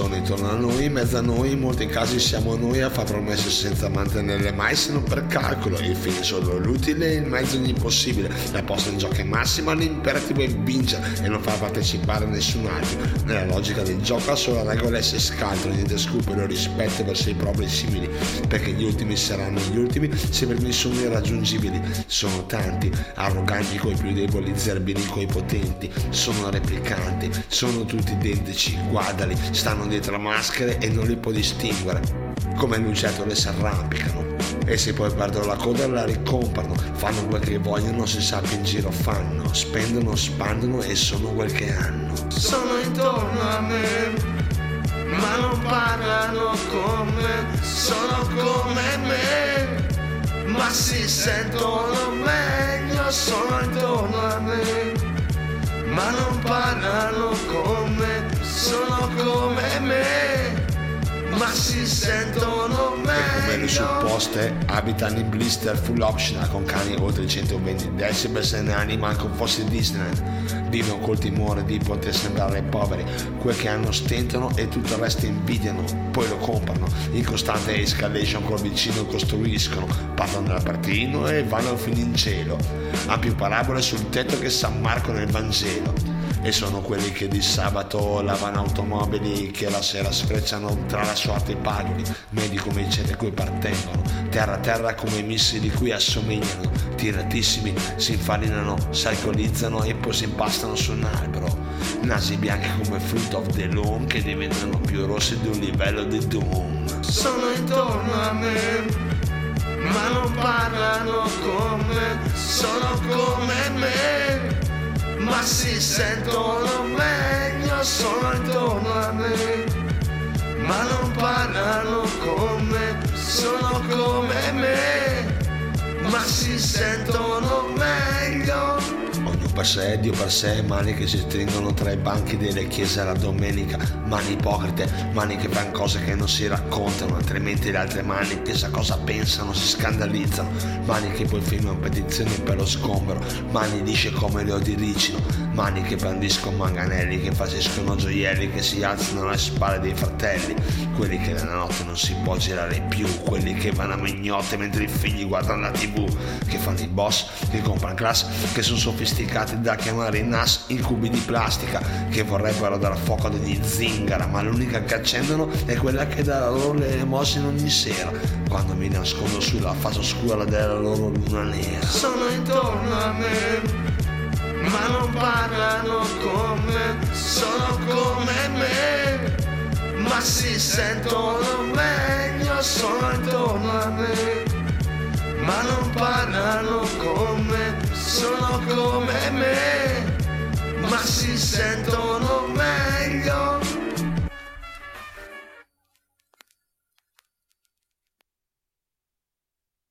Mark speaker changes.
Speaker 1: intorno a noi, in mezzo a noi, in molti casi siamo noi a fare promesse senza mantenerle mai se non per calcolo, il fine solo l'utile il mezzo l'impossibile, la posta in gioco è massima, l'imperativo è vincere e non far partecipare nessun altro. Nella logica del gioco la sola regola è essere scaltro, niente scrupolo, rispetto verso i propri simili, perché gli ultimi saranno gli ultimi se per me sono irraggiungibili. Sono tanti, arroganti coi più deboli, zerbini coi potenti, sono replicanti, sono tutti identici, guardali, stanno dietro maschere e non li può distinguere. Come lucertole si arrampicano. E se poi perdono la coda la ricomprano, fanno quel che vogliono, si sa che in giro fanno, spendono, spandono e sono quel che hanno.
Speaker 2: Sono intorno a me, ma non parlano con me, sono come me, ma si sentono meglio, sono intorno a me, ma non parlano con sentono meglio.
Speaker 1: E come le supposte abitano in blister full optional con cani oltre i 120 decibel se ne anima con fossi Disneyland. Vivono col timore di poter sembrare poveri, quel che hanno stentano e tutto il resto invidiano, poi lo comprano, in costante escalation col vicino costruiscono, parlano dell'apertino e vanno fino in cielo. Ha più parabole sul tetto che San Marco nel Vangelo e sono quelli che di sabato lavano automobili che la sera sfrecciano tra la sorte e paghi, medi come i cete cui partengono, terra a terra come i missili cui assomigliano, tiratissimi si infarinano, si alcolizzano e poi si impastano su un albero, nasi bianchi come fruit of the loom che diventano più rossi di un livello di doom.
Speaker 2: Sono intorno a me, ma non parlano con me, sono come me si sentono meglio, sono intorno a me, ma non parlano con me, sono come me, ma si sentono
Speaker 1: per sé, Dio per sé, mani che si stringono tra i banchi delle chiese la domenica, mani ipocrite, mani che fanno cose che non si raccontano, altrimenti le altre mani che sa cosa pensano, si scandalizzano, mani che poi firmano petizioni per lo sgombero, mani lisce come le odiricino, mani che brandiscono manganelli, che facescono gioielli, che si alzano alle spalle dei fratelli, quelli che nella notte non si può girare più, quelli che vanno a mignotte mentre i figli guardano la tv, che fanno i boss, che comprano class, che sono sofisticati da chiamare i NAS incubi di plastica, che vorrebbero dar fuoco ad ogni zingara, ma l'unica che accendono è quella che dà loro le emozioni ogni sera, quando mi nascondo sulla faccia oscura della loro luna nera.
Speaker 2: Sono intorno a me ma non parlano con me, sono come me, ma si sentono meglio, sono intorno a me, ma non parlano con me, sono come me, ma si sentono